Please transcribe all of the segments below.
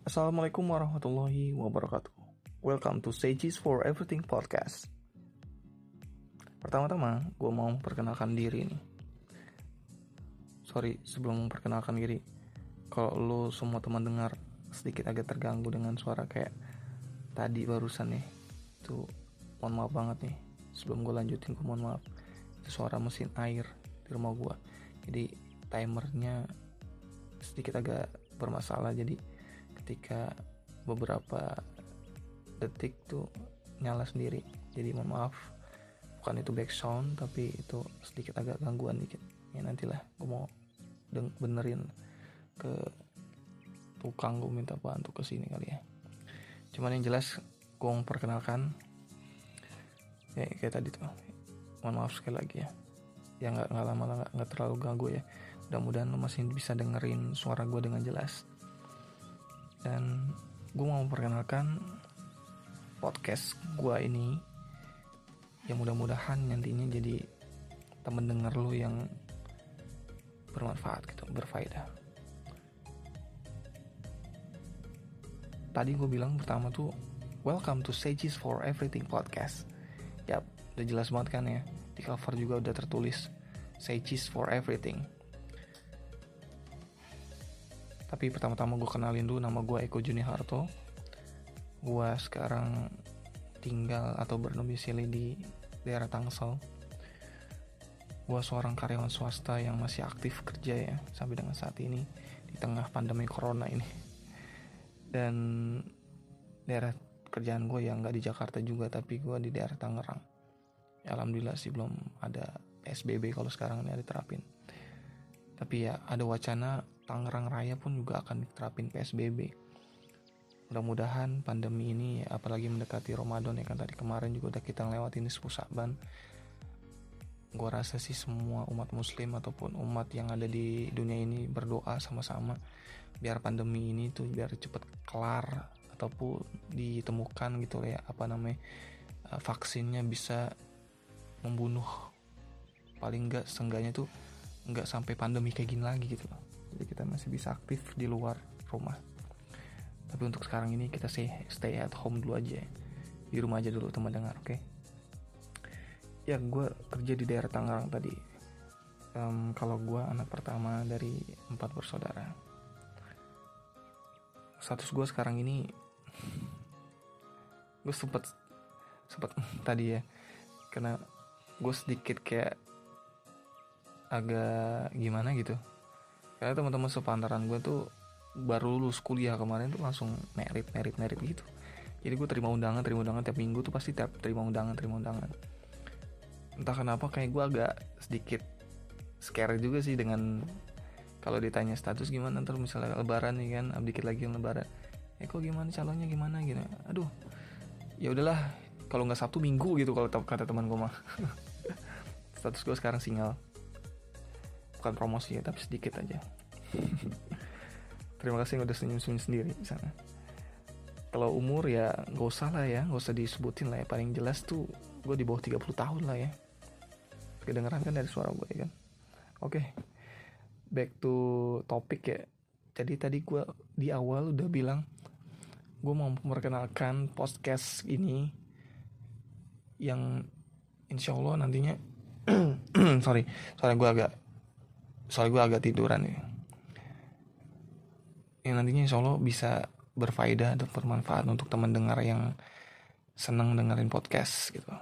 Assalamualaikum warahmatullahi wabarakatuh. Welcome to Sages for Everything Podcast. Pertama-tama, gue mau memperkenalkan diri nih. Sorry, sebelum memperkenalkan diri, kalau lo semua teman dengar sedikit agak terganggu dengan suara kayak tadi barusan nih, tuh mohon maaf banget nih. Sebelum gue lanjutin, gue mohon maaf. Itu suara mesin air di rumah gue. Jadi timernya sedikit agak bermasalah. Jadi ketika beberapa detik tuh nyala sendiri. Jadi mohon maaf bukan itu back sound tapi itu sedikit agak gangguan dikit. Ya nantilah gue mau benerin ke tukang gue minta bantu ke sini kali ya. Cuman yang jelas gue perkenalkan. Ya kayak tadi tuh. Mohon maaf sekali lagi ya. Ya nggak nggak lama nggak terlalu ganggu ya. Mudah-mudahan lo masih bisa dengerin suara gue dengan jelas dan gue mau memperkenalkan podcast gue ini yang mudah-mudahan nantinya jadi temen denger lu yang bermanfaat gitu berfaedah. Tadi gue bilang pertama tuh welcome to Sages for Everything podcast. Ya udah jelas banget kan ya di cover juga udah tertulis Sages for Everything tapi pertama-tama gue kenalin dulu nama gue Eko Juni Harto gue sekarang tinggal atau berdomisili di daerah Tangsel. Gue seorang karyawan swasta yang masih aktif kerja ya sampai dengan saat ini di tengah pandemi corona ini. Dan daerah kerjaan gue yang nggak di Jakarta juga tapi gue di daerah Tangerang. Alhamdulillah sih belum ada PSBB kalau sekarang ini ada terapin. Tapi ya ada wacana Tangerang Raya pun juga akan diterapin PSBB mudah-mudahan pandemi ini apalagi mendekati Ramadan ya kan tadi kemarin juga udah kita ngelewatin sepuluh Saban. Gue rasa sih semua umat muslim ataupun umat yang ada di dunia ini berdoa sama-sama biar pandemi ini tuh biar cepet kelar ataupun ditemukan gitu ya apa namanya eh, vaksinnya bisa membunuh paling enggak seenggaknya tuh enggak sampai pandemi kayak gini lagi gitu jadi kita masih bisa aktif di luar rumah. Tapi untuk sekarang ini kita stay stay at home dulu aja. Di rumah aja dulu teman dengar oke? Okay? ya gue kerja di daerah Tangerang tadi. Um, kalau gue anak pertama dari empat bersaudara. Status gue sekarang ini gue sempet sempet tadi ya karena gue sedikit kayak agak gimana gitu karena teman-teman sepantaran gue tuh baru lulus kuliah kemarin tuh langsung merit merit merit gitu. Jadi gue terima undangan terima undangan tiap minggu tuh pasti tiap terima undangan terima undangan. Entah kenapa kayak gue agak sedikit scare juga sih dengan kalau ditanya status gimana ntar misalnya lebaran nih kan dikit lagi yang lebaran. Eh kok gimana calonnya gimana? Gitu. Aduh ya udahlah kalau nggak sabtu minggu gitu kalau kata teman gue mah. Status gue sekarang single bukan promosi ya tapi sedikit aja. Terima kasih yang udah senyum-senyum sendiri di sana. Kalau umur ya gak usah lah ya gak usah disebutin lah ya. Paling jelas tuh gue di bawah 30 tahun lah ya. Kedengeran kan dari suara gue ya kan? Oke okay. back to topik ya. Jadi tadi gue di awal udah bilang gue mau memperkenalkan podcast ini yang insya Allah nantinya sorry soalnya gue agak soalnya gue agak tiduran ya yang nantinya insya Allah bisa berfaedah dan bermanfaat untuk teman dengar yang seneng dengerin podcast gitu.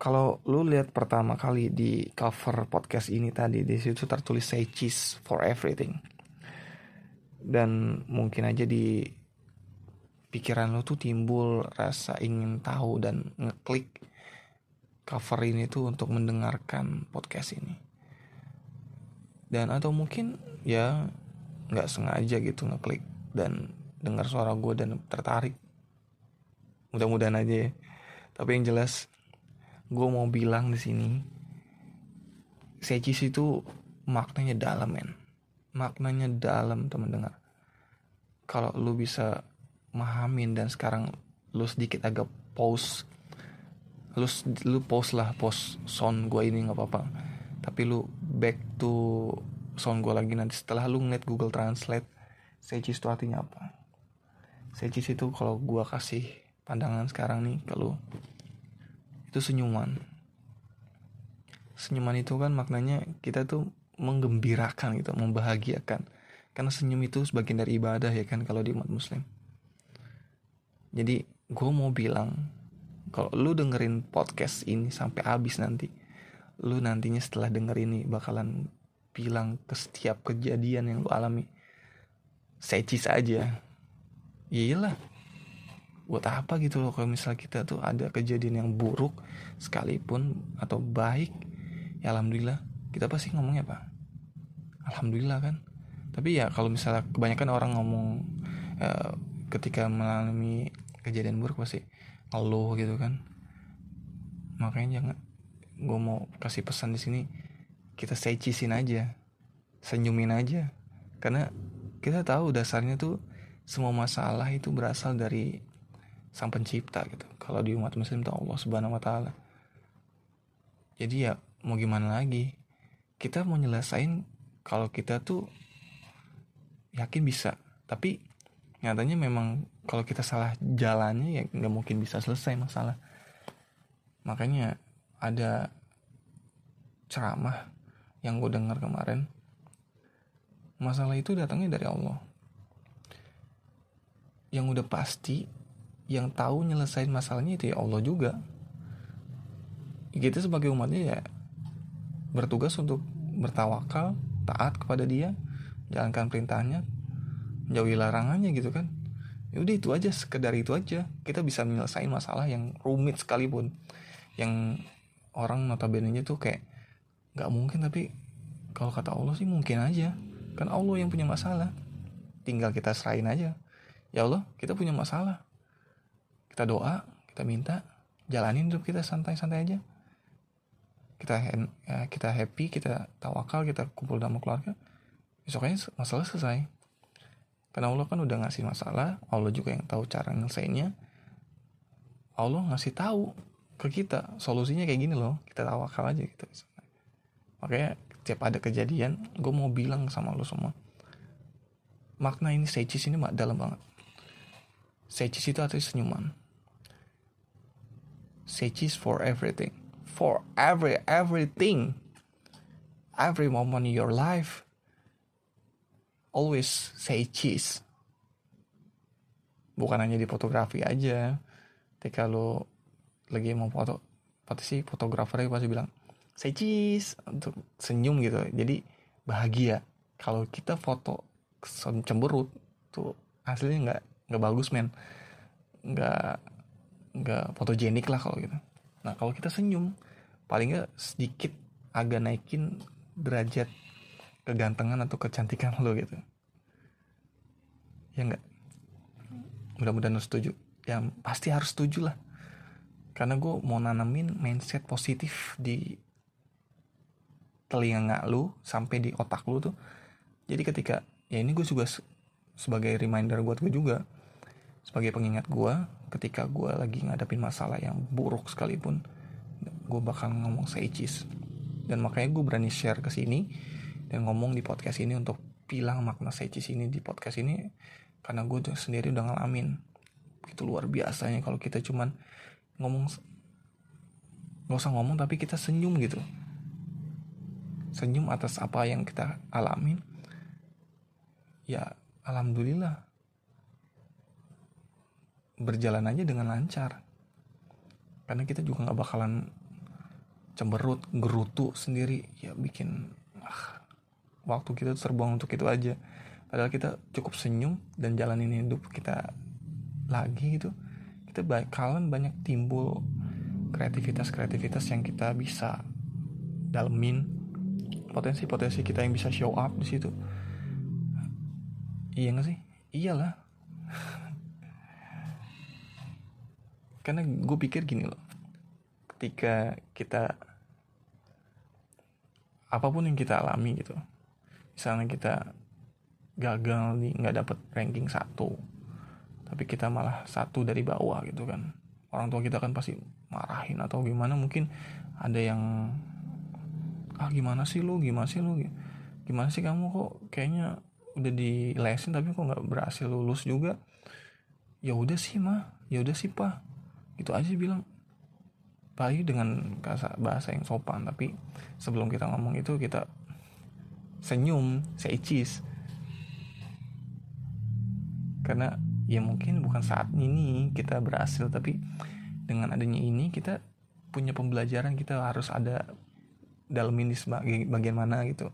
Kalau lu lihat pertama kali di cover podcast ini tadi di situ tertulis say cheese for everything. Dan mungkin aja di pikiran lu tuh timbul rasa ingin tahu dan ngeklik cover ini tuh untuk mendengarkan podcast ini. Dan atau mungkin ya nggak sengaja gitu ngeklik dan dengar suara gue dan tertarik. Mudah-mudahan aja ya. Tapi yang jelas gue mau bilang di sini secis itu maknanya dalam men. Maknanya dalam teman dengar. Kalau lu bisa mahamin dan sekarang lu sedikit agak pause lu lu pause lah pause sound gue ini nggak apa-apa. Tapi lu back to sound gue lagi nanti setelah lu ngeliat Google Translate Seichis itu artinya apa? Seichis itu kalau gue kasih pandangan sekarang nih kalau itu senyuman. Senyuman itu kan maknanya kita tuh menggembirakan gitu membahagiakan. Karena senyum itu sebagian dari ibadah ya kan kalau di umat muslim. Jadi gue mau bilang kalau lu dengerin podcast ini sampai habis nanti lu nantinya setelah denger ini bakalan bilang ke setiap kejadian yang lu alami. Secis aja. Iyalah. Buat apa gitu loh kalau misal kita tuh ada kejadian yang buruk sekalipun atau baik ya alhamdulillah. Kita pasti ngomongnya apa? Alhamdulillah kan? Tapi ya kalau misalnya kebanyakan orang ngomong uh, ketika mengalami kejadian buruk pasti ngeluh gitu kan. Makanya jangan gue mau kasih pesan di sini kita secisin aja senyumin aja. Karena kita tahu dasarnya tuh semua masalah itu berasal dari sang pencipta gitu. Kalau di umat muslim tuh Allah subhanahu wa taala. Jadi ya mau gimana lagi? Kita mau nyelesain kalau kita tuh yakin bisa. Tapi nyatanya memang kalau kita salah jalannya ya nggak mungkin bisa selesai masalah. Makanya ada ceramah yang gue dengar kemarin. Masalah itu datangnya dari Allah. Yang udah pasti yang tahu nyelesain masalahnya itu ya Allah juga. Kita sebagai umatnya ya bertugas untuk bertawakal taat kepada dia jalankan perintahnya jauhi larangannya gitu kan. Ya udah itu aja sekedar itu aja. Kita bisa menyelesaikan masalah yang rumit sekalipun. Yang orang notabene tuh kayak nggak mungkin tapi kalau kata Allah sih mungkin aja. Kan Allah yang punya masalah. Tinggal kita serahin aja. Ya Allah kita punya masalah. Kita doa kita minta jalanin hidup kita santai-santai aja. Kita ya, kita happy kita tawakal kita kumpul sama keluarga. Besoknya masalah selesai karena Allah kan udah ngasih masalah Allah juga yang tahu cara nyelesainnya Allah ngasih tahu ke kita solusinya kayak gini loh. Kita tawakal aja gitu. Makanya tiap ada kejadian gue mau bilang sama lo semua. Makna ini seichis ini mak dalam banget. Seichis itu artinya senyuman. Seichis for everything. For every everything. Every moment in your life always say cheese. Bukan hanya di fotografi aja. Ketika lo lagi mau foto pasti sih fotografernya pasti bilang say cheese untuk senyum gitu. Jadi bahagia. Kalau kita foto cemberut tuh hasilnya nggak nggak bagus men. Nggak nggak fotogenik lah kalau gitu. Nah kalau kita senyum paling nggak sedikit agak naikin derajat kegantengan atau kecantikan lo gitu. Ya nggak? Mudah-mudahan lo setuju. Yang pasti harus setuju lah. Karena gue mau nanamin mindset positif di telinga lu sampai di otak lu tuh. Jadi ketika ya ini gue juga sebagai reminder buat gue juga sebagai pengingat gue ketika gue lagi ngadapin masalah yang buruk sekalipun gue bakal ngomong seicis dan makanya gue berani share ke sini dan ngomong di podcast ini untuk bilang makna seicis ini di podcast ini karena gue sendiri udah ngalamin. Itu luar biasanya kalau kita cuman ngomong nggak usah ngomong tapi kita senyum gitu. Senyum atas apa yang kita alami ya alhamdulillah. Berjalan aja dengan lancar. Karena kita juga nggak bakalan cemberut gerutu sendiri. Ya bikin ah, waktu kita terbuang untuk itu aja. Padahal kita cukup senyum dan jalanin hidup kita lagi gitu. Kita bakalan banyak timbul kreativitas-kreativitas yang kita bisa dalemin. Potensi-potensi kita yang bisa show up di situ. Iya gak sih? Iyalah. Karena gue pikir gini loh. Ketika kita apa pun yang kita alami gitu misalnya kita gagal nih nggak dapet ranking satu tapi kita malah satu dari bawah gitu kan. Orang tua kita kan pasti marahin atau gimana mungkin ada yang ah gimana sih lu? Gimana sih lu? Gimana sih kamu kok? Kayaknya udah di lesin tapi kok nggak berhasil lulus juga. Ya udah sih mah ya udah sih pak gitu aja bilang. Bayu dengan bahasa yang sopan tapi sebelum kita ngomong itu kita senyum seicis karena ya mungkin bukan saat ini kita berhasil tapi dengan adanya ini kita punya pembelajaran kita harus ada dalam ini bagian mana gitu.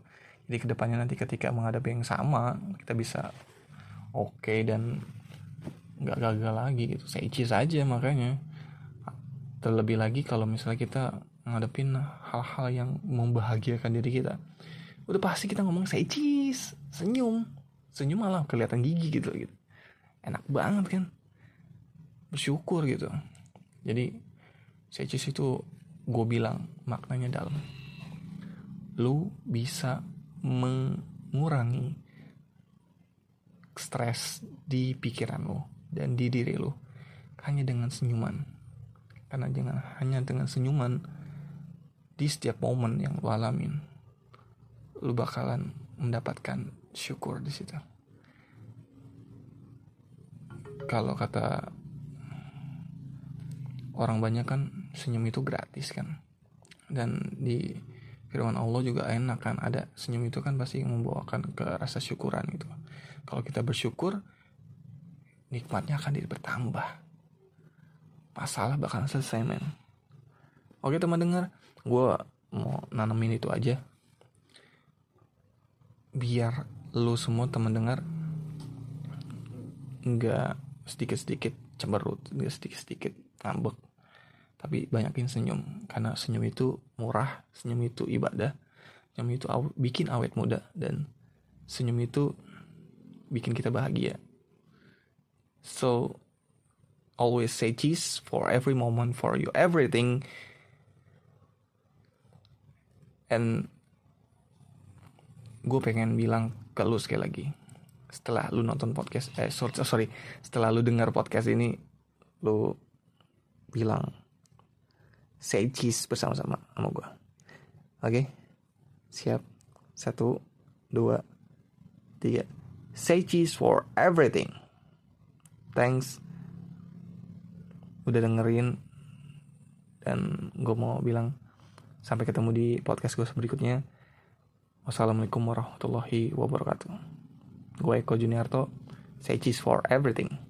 Jadi ke depannya nanti ketika menghadapi yang sama kita bisa oke okay dan nggak gagal lagi gitu. Saya ici saja makanya. Terlebih lagi kalau misalnya kita ngadepin hal-hal yang membahagiakan diri kita udah pasti kita ngomong saya cheese. Senyum. Senyum malah kelihatan gigi gitu gitu. Enak banget kan? Bersyukur gitu. Jadi saya cheese itu gue bilang maknanya dalam. Lu bisa mengurangi stres di pikiran lo dan di diri lo hanya dengan senyuman. Karena jangan hanya dengan senyuman di setiap momen yang lu alamin lu bakalan mendapatkan syukur di situ. Kalau kata orang banyak kan senyum itu gratis kan. Dan di firman Allah juga enak kan ada senyum itu kan pasti membawakan ke rasa syukuran gitu. Kalau kita bersyukur nikmatnya akan bertambah. Masalah bakalan selesai men. Oke teman dengar gue mau nanemin itu aja biar lu semua teman dengar nggak sedikit-sedikit cemberut nggak sedikit-sedikit ngambek tapi banyakin senyum. Karena senyum itu murah senyum itu ibadah senyum itu aw bikin awet muda dan senyum itu bikin kita bahagia. So always say cheese for every moment for you everything. And gue pengen bilang ke lu sekali lagi. Setelah lu nonton podcast eh sorry, sorry. Setelah lu dengar podcast ini lu bilang say cheese bersama-sama sama gue oke? Okay? siap? Satu dua tiga. Say cheese for everything. Thanks. Udah dengerin dan gue mau bilang sampai ketemu di podcast gue berikutnya wassalamualaikum warahmatullahi wabarakatuh. Gue Eko Juniarto. Say cheese for everything